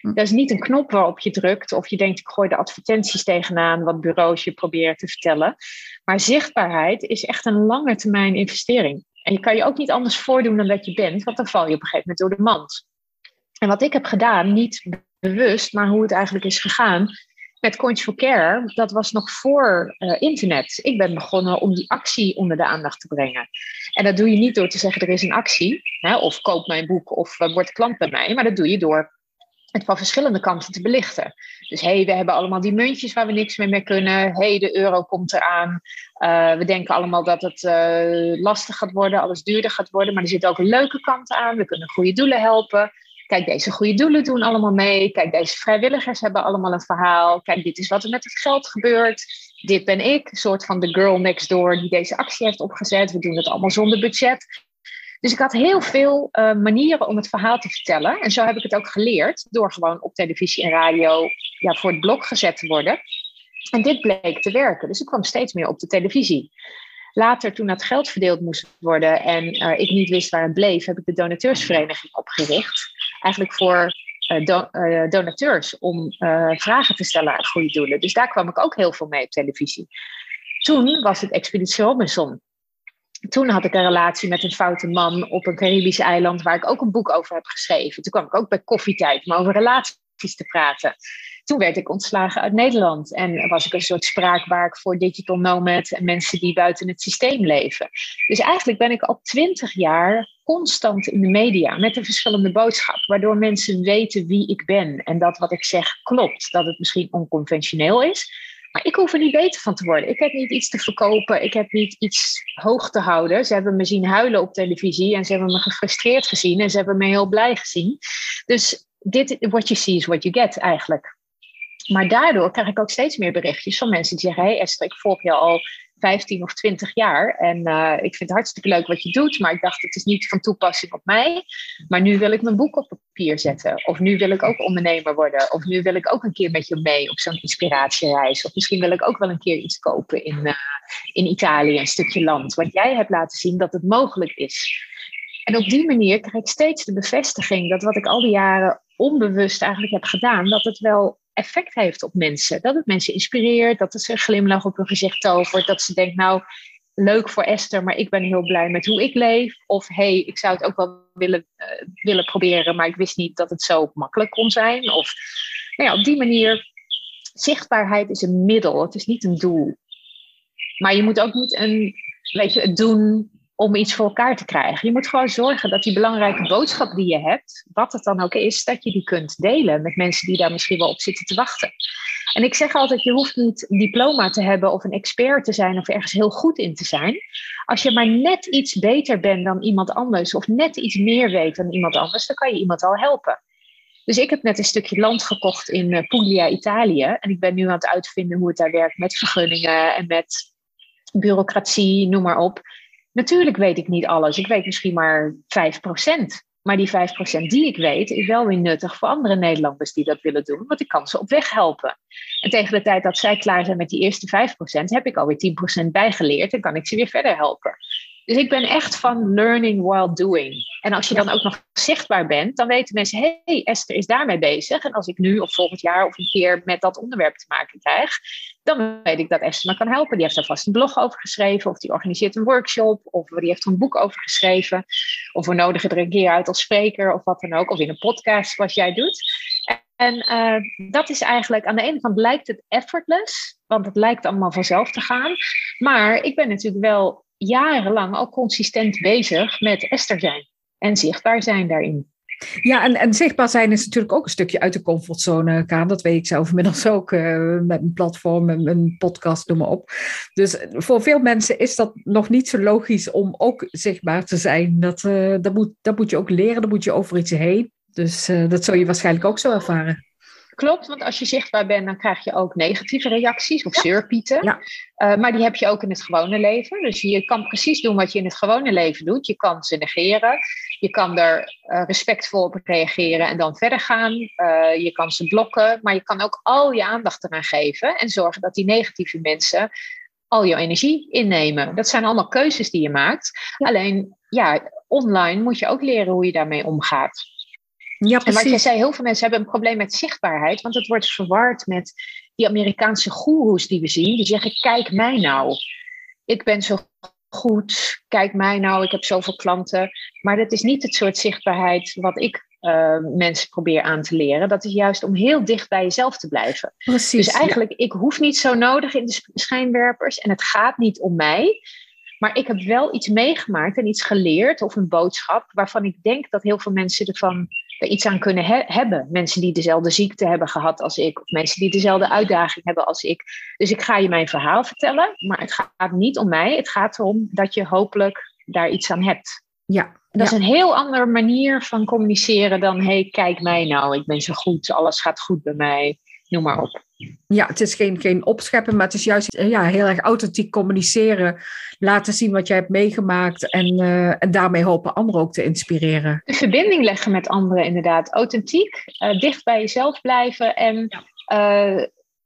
Hm. Dat is niet een knop waarop je drukt of je denkt: ik gooi de advertenties tegenaan, wat bureaus je proberen te vertellen. Maar zichtbaarheid is echt een lange termijn investering. En je kan je ook niet anders voordoen dan dat je bent, want dan val je op een gegeven moment door de mand. En wat ik heb gedaan, niet bewust, maar hoe het eigenlijk is gegaan, met Coins for Care, dat was nog voor uh, internet. Ik ben begonnen om die actie onder de aandacht te brengen. En dat doe je niet door te zeggen er is een actie, hè, of koop mijn boek of uh, word klant bij mij, maar dat doe je door het van verschillende kanten te belichten. Dus hé, hey, we hebben allemaal die muntjes waar we niks meer mee kunnen. Hé, hey, de euro komt eraan. Uh, we denken allemaal dat het lastig gaat worden, alles duurder gaat worden, maar er zitten ook leuke kanten aan. We kunnen goede doelen helpen Kijk, deze goede doelen doen allemaal mee. Kijk, deze vrijwilligers hebben allemaal een verhaal. Kijk, dit is wat er met het geld gebeurt. Dit ben ik, een soort van de girl next door die deze actie heeft opgezet. We doen het allemaal zonder budget. Dus ik had heel veel uh, manieren om het verhaal te vertellen. En zo heb ik het ook geleerd, door gewoon op televisie en radio ja, voor het blok gezet te worden. En dit bleek te werken. Dus ik kwam steeds meer op de televisie. Later, toen dat geld verdeeld moest worden en uh, ik niet wist waar het bleef, heb ik de donateursvereniging opgericht. Eigenlijk voor uh, donateurs om vragen te stellen aan goede doelen. Dus daar kwam ik ook heel veel mee op televisie. Toen was het Expeditie Robinson. Toen had ik een relatie met een foute man op een Caribisch eiland waar ik ook een boek over heb geschreven. Toen kwam ik ook bij koffietijd om over relaties te praten. Toen werd ik ontslagen uit Nederland en was ik een soort spraakwaak voor digital nomads en mensen die buiten het systeem leven. Dus eigenlijk ben ik al twintig jaar constant in de media met een verschillende boodschap, waardoor mensen weten wie ik ben en dat wat ik zeg klopt, dat het misschien onconventioneel is. Maar ik hoef er niet beter van te worden. Ik heb niet iets te verkopen. Ik heb niet iets hoog te houden. Ze hebben me zien huilen op televisie. En ze hebben me gefrustreerd gezien. En ze hebben me heel blij gezien. Dus dit, what you see is what you get eigenlijk. Maar daardoor krijg ik ook steeds meer berichtjes van mensen die zeggen: hey Esther, ik volg jou al 15 of 20 jaar. En uh, ik vind het hartstikke leuk wat je doet. Maar ik dacht, het is niet van toepassing op mij. Maar nu wil ik mijn boek op papier zetten. Of nu wil ik ook ondernemer worden. Of nu wil ik ook een keer met je mee op zo'n inspiratiereis. Of misschien wil ik ook wel een keer iets kopen in, uh, in Italië, een stukje land. Want jij hebt laten zien dat het mogelijk is. En op die manier krijg ik steeds de bevestiging dat wat ik al die jaren onbewust eigenlijk heb gedaan, dat het wel effect heeft op mensen. Dat het mensen inspireert, dat het ze een glimlach op hun gezicht tovert, dat ze denkt, nou, leuk voor Esther, maar ik ben heel blij met hoe ik leef. Of hey, ik zou het ook wel willen, uh, willen proberen, maar ik wist niet dat het zo makkelijk kon zijn. Of nou ja, op die manier, zichtbaarheid is een middel, het is niet een doel. Maar je moet ook niet een, weet je, het doen om iets voor elkaar te krijgen. Je moet gewoon zorgen dat die belangrijke boodschap die je hebt, wat het dan ook is, dat je die kunt delen met mensen die daar misschien wel op zitten te wachten. En ik zeg altijd, je hoeft niet een diploma te hebben of een expert te zijn of ergens heel goed in te zijn. Als je maar net iets beter bent dan iemand anders of net iets meer weet dan iemand anders, dan kan je iemand al helpen. Dus ik heb net een stukje land gekocht in uh, Puglia, Italië. En ik ben nu aan het uitvinden hoe het daar werkt met vergunningen en met bureaucratie, noem maar op. Natuurlijk weet ik niet alles. Ik weet misschien maar 5%. Maar die 5% die ik weet, is wel weer nuttig voor andere Nederlanders die dat willen doen, want ik kan ze op weg helpen. En tegen de tijd dat zij klaar zijn met die eerste 5%, heb ik alweer 10% bijgeleerd en kan ik ze weer verder helpen. Dus ik ben echt van learning while doing. En als je dan ook nog zichtbaar bent, dan weten mensen: hé, hey, Esther is daarmee bezig. En als ik nu of volgend jaar of een keer met dat onderwerp te maken krijg, dan weet ik dat Esther me kan helpen. Die heeft er vast een blog over geschreven, of die organiseert een workshop, of die heeft er een boek over geschreven, of we nodigen er een keer uit als spreker, of wat dan ook, of in een podcast zoals jij doet. En uh, dat is eigenlijk, aan de ene kant lijkt het effortless, want het lijkt allemaal vanzelf te gaan. Maar ik ben natuurlijk wel jarenlang al consistent bezig met Esther zijn en zichtbaar zijn daarin. Ja, en, en zichtbaar zijn is natuurlijk ook een stukje uit de comfortzone gaan. Dat weet ik zelf inmiddels ook uh, met een platform, een podcast, noem maar op. Dus voor veel mensen is dat nog niet zo logisch om ook zichtbaar te zijn. Dat, uh, dat, moet, dat moet je ook leren, dan moet je over iets heen. Dus uh, dat zul je waarschijnlijk ook zo ervaren. Klopt, want als je zichtbaar bent, dan krijg je ook negatieve reacties of ja. zeurpieten. Ja. Uh, maar die heb je ook in het gewone leven. Dus je kan precies doen wat je in het gewone leven doet. Je kan ze negeren. Je kan er uh, respectvol op reageren en dan verder gaan. Uh, je kan ze blokken. Maar je kan ook al je aandacht eraan geven. En zorgen dat die negatieve mensen al jouw energie innemen. Dat zijn allemaal keuzes die je maakt. Ja. Alleen, ja, online moet je ook leren hoe je daarmee omgaat. Ja, precies. En wat je zei, heel veel mensen hebben een probleem met zichtbaarheid, want het wordt verward met die Amerikaanse goeroes die we zien. Die zeggen, kijk mij nou. Ik ben zo goed, kijk mij nou, ik heb zoveel klanten. Maar dat is niet het soort zichtbaarheid wat ik uh, mensen probeer aan te leren. Dat is juist om heel dicht bij jezelf te blijven. Precies. Dus eigenlijk, ja. ik hoef niet zo nodig in de schijnwerpers en het gaat niet om mij. Maar ik heb wel iets meegemaakt en iets geleerd of een boodschap waarvan ik denk dat heel veel mensen ervan iets aan kunnen he hebben. Mensen die dezelfde ziekte hebben gehad als ik, of mensen die dezelfde uitdaging hebben als ik. Dus ik ga je mijn verhaal vertellen, maar het gaat niet om mij. Het gaat erom dat je hopelijk daar iets aan hebt. Ja. Dat is een heel andere manier van communiceren dan: hey, kijk mij nou, ik ben zo goed, alles gaat goed bij mij, noem maar op. Ja, het is geen, geen opscheppen, maar het is juist ja, heel erg authentiek communiceren. Laten zien wat jij hebt meegemaakt en, uh, en daarmee hopen anderen ook te inspireren. De verbinding leggen met anderen, inderdaad. Authentiek, uh, dicht bij jezelf blijven en uh,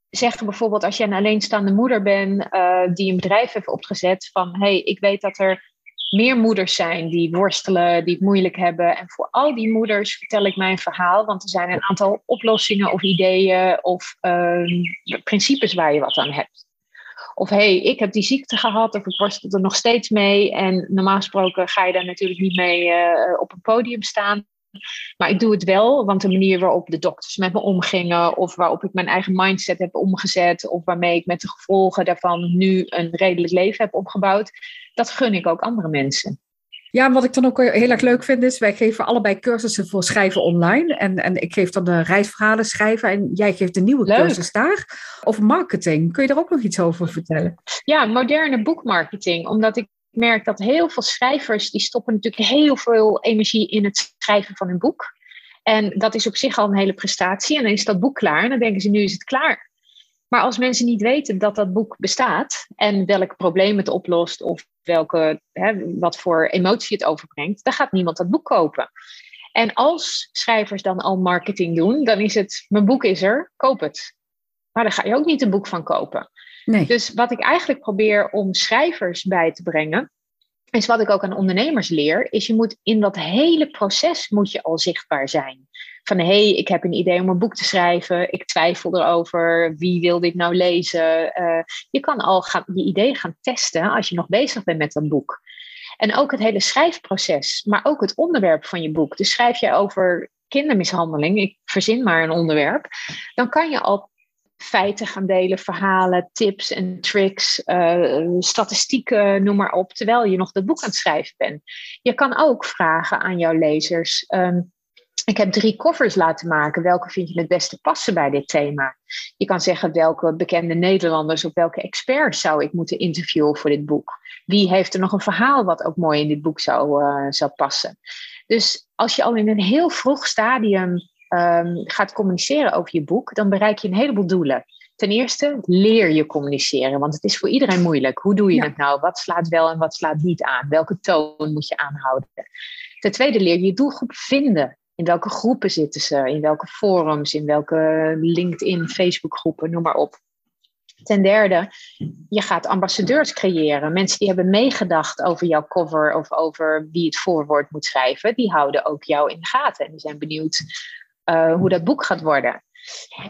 zeggen bijvoorbeeld als je een alleenstaande moeder bent die een bedrijf heeft opgezet van hey, ik weet dat er meer moeders zijn die worstelen, die het moeilijk hebben. En voor al die moeders vertel ik mijn verhaal, want er zijn een aantal oplossingen of ideeën of uh, principes waar je wat aan hebt. Of hé, hey, ik heb die ziekte gehad of ik worstel er nog steeds mee. En normaal gesproken ga je daar natuurlijk niet mee uh, op een podium staan. Maar ik doe het wel, want de manier waarop de dokters met me omgingen, of waarop ik mijn eigen mindset heb omgezet, of waarmee ik met de gevolgen daarvan nu een redelijk leven heb opgebouwd, dat gun ik ook andere mensen. Ja, wat ik dan ook heel erg leuk vind is, wij geven allebei cursussen voor schrijven online. En, en ik geef dan de reisverhalen schrijven en jij geeft de nieuwe cursus daar. Over marketing, kun je daar ook nog iets over vertellen? Ja, moderne boekmarketing. Omdat ik merk dat heel veel schrijvers, die stoppen natuurlijk heel veel energie in het schrijven van hun boek. En dat is op zich al een hele prestatie. En dan is dat boek klaar en dan denken ze, nu is het klaar. Maar als mensen niet weten dat dat boek bestaat en welk probleem het oplost of welke, hè, wat voor emotie het overbrengt, dan gaat niemand dat boek kopen. En als schrijvers dan al marketing doen, dan is het: mijn boek is er, koop het. Maar daar ga je ook niet een boek van kopen. Nee. Dus wat ik eigenlijk probeer om schrijvers bij te brengen, is wat ik ook aan ondernemers leer, is je moet in dat hele proces moet je al zichtbaar zijn. Van hé, hey, ik heb een idee om een boek te schrijven, ik twijfel erover, wie wil dit nou lezen? Uh, je kan al die ideeën gaan testen als je nog bezig bent met dat boek. En ook het hele schrijfproces, maar ook het onderwerp van je boek. Dus schrijf je over kindermishandeling, ik verzin maar een onderwerp, dan kan je al feiten gaan delen, verhalen, tips en tricks, uh, statistieken, noem maar op, terwijl je nog dat boek aan het schrijven bent. Je kan ook vragen aan jouw lezers. Um, ik heb drie covers laten maken. Welke vind je het beste passen bij dit thema? Je kan zeggen welke bekende Nederlanders of welke experts zou ik moeten interviewen voor dit boek. Wie heeft er nog een verhaal wat ook mooi in dit boek zou, uh, zou passen? Dus als je al in een heel vroeg stadium um, gaat communiceren over je boek, dan bereik je een heleboel doelen. Ten eerste leer je communiceren, want het is voor iedereen moeilijk. Hoe doe je het nou? Wat slaat wel en wat slaat niet aan? Welke toon moet je aanhouden? Ten tweede leer je je doelgroep vinden. In welke groepen zitten ze? In welke forums? In welke LinkedIn, Facebook groepen? Noem maar op. Ten derde, je gaat ambassadeurs creëren. Mensen die hebben meegedacht over jouw cover of over wie het voorwoord moet schrijven, die houden ook jou in de gaten en die zijn benieuwd uh, hoe dat boek gaat worden.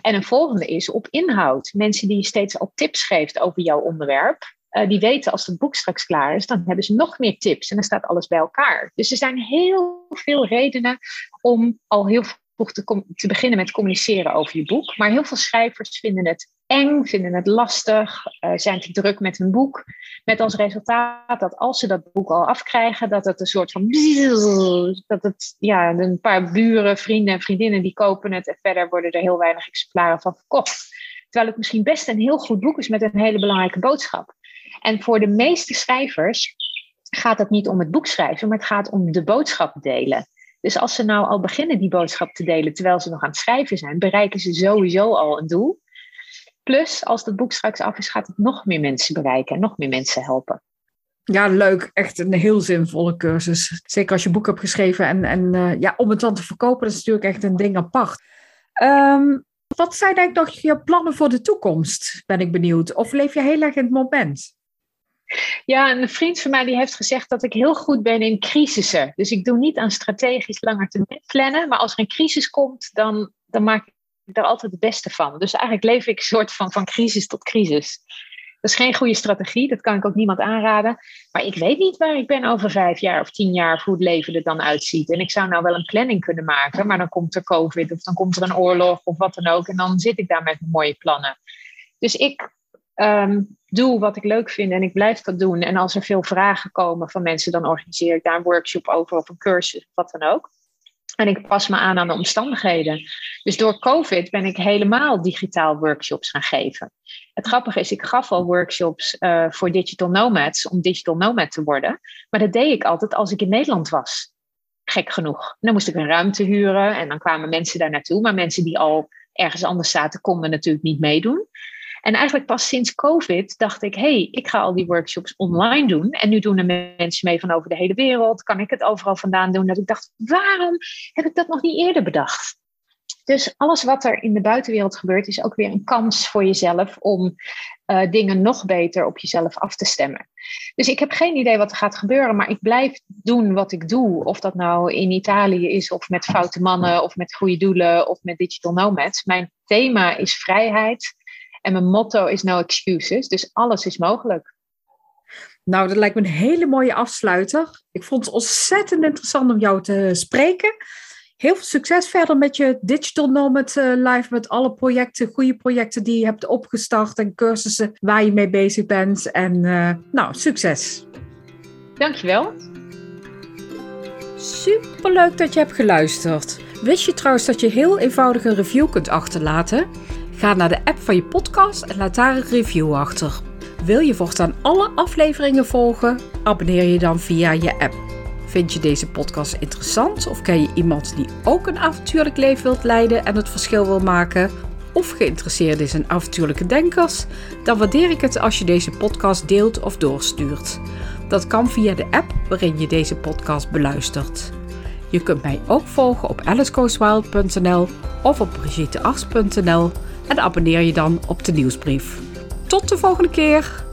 En een volgende is op inhoud. Mensen die je steeds al tips geeft over jouw onderwerp, uh, die weten als het boek straks klaar is, dan hebben ze nog meer tips en dan staat alles bij elkaar. Dus er zijn heel veel redenen om al heel vroeg te, te beginnen met communiceren over je boek. Maar heel veel schrijvers vinden het eng, vinden het lastig, uh, zijn te druk met hun boek. Met als resultaat dat als ze dat boek al afkrijgen, dat het een soort van. Dat het, ja, een paar buren, vrienden en vriendinnen die kopen het en verder worden er heel weinig exemplaren van verkocht. Terwijl het misschien best een heel goed boek is met een hele belangrijke boodschap. En voor de meeste schrijvers gaat het niet om het boek schrijven, maar het gaat om de boodschap delen. Dus als ze nou al beginnen die boodschap te delen terwijl ze nog aan het schrijven zijn, bereiken ze sowieso al een doel. Plus, als het boek straks af is, gaat het nog meer mensen bereiken en nog meer mensen helpen. Ja, leuk. Echt een heel zinvolle cursus. Zeker als je boek hebt geschreven. En, en uh, ja, om het dan te verkopen, dat is natuurlijk echt een ding apart. Um, wat zijn eigenlijk nog je plannen voor de toekomst? Ben ik benieuwd. Of leef je heel erg in het moment? Ja, een vriend van mij die heeft gezegd dat ik heel goed ben in crisissen. Dus ik doe niet aan strategisch langer te plannen. Maar als er een crisis komt, dan, dan maak ik er altijd het beste van. Dus eigenlijk leef ik een soort van, van crisis tot crisis. Dat is geen goede strategie, dat kan ik ook niemand aanraden. Maar ik weet niet waar ik ben over vijf jaar of tien jaar, of hoe het leven er dan uitziet. En ik zou nou wel een planning kunnen maken, maar dan komt er COVID of dan komt er een oorlog of wat dan ook. En dan zit ik daar met mooie plannen. Dus ik um, doe wat ik leuk vind en ik blijf dat doen. En als er veel vragen komen van mensen, dan organiseer ik daar een workshop over of een cursus wat dan ook. En ik pas me aan aan de omstandigheden. Dus door COVID ben ik helemaal digitaal workshops gaan geven. Het grappige is, ik gaf al workshops uh, voor digital nomads om digital nomad te worden. Maar dat deed ik altijd als ik in Nederland was. Gek genoeg. dan moest ik een ruimte huren en dan kwamen mensen daar naartoe. Maar mensen die al ergens anders zaten, konden natuurlijk niet meedoen. En eigenlijk pas sinds COVID dacht ik, hey, ik ga al die workshops online doen. En nu doen er mensen mee van over de hele wereld. Kan ik het overal vandaan doen? Dat ik dacht, waarom heb ik dat nog niet eerder bedacht? Dus alles wat er in de buitenwereld gebeurt, is ook weer een kans voor jezelf om uh, dingen nog beter op jezelf af te stemmen. Dus ik heb geen idee wat er gaat gebeuren, maar ik blijf doen wat ik doe. Of dat nou in Italië is, of met foute mannen, of met goede doelen, of met digital nomads. Mijn thema is vrijheid. En mijn motto is no excuses. Dus alles is mogelijk. Nou, dat lijkt me een hele mooie afsluiter. Ik vond het ontzettend interessant om jou te spreken. Heel veel succes verder met je Digital Nomad uh, Live, met alle projecten, goede projecten die je hebt opgestart en cursussen waar je mee bezig bent. En uh, nou, succes. Dankjewel. Superleuk dat je hebt geluisterd. Wist je trouwens dat je heel eenvoudig een review kunt achterlaten? Ga naar de app van je podcast en laat daar een review achter. Wil je voortaan alle afleveringen volgen? Abonneer je dan via je app. Vind je deze podcast interessant of ken je iemand die ook een avontuurlijk leven wilt leiden en het verschil wil maken? Of geïnteresseerd is in avontuurlijke denkers? Dan waardeer ik het als je deze podcast deelt of doorstuurt. Dat kan via de app waarin je deze podcast beluistert. Je kunt mij ook volgen op alicegoeswild.nl of op brigittears.nl en abonneer je dan op de nieuwsbrief. Tot de volgende keer!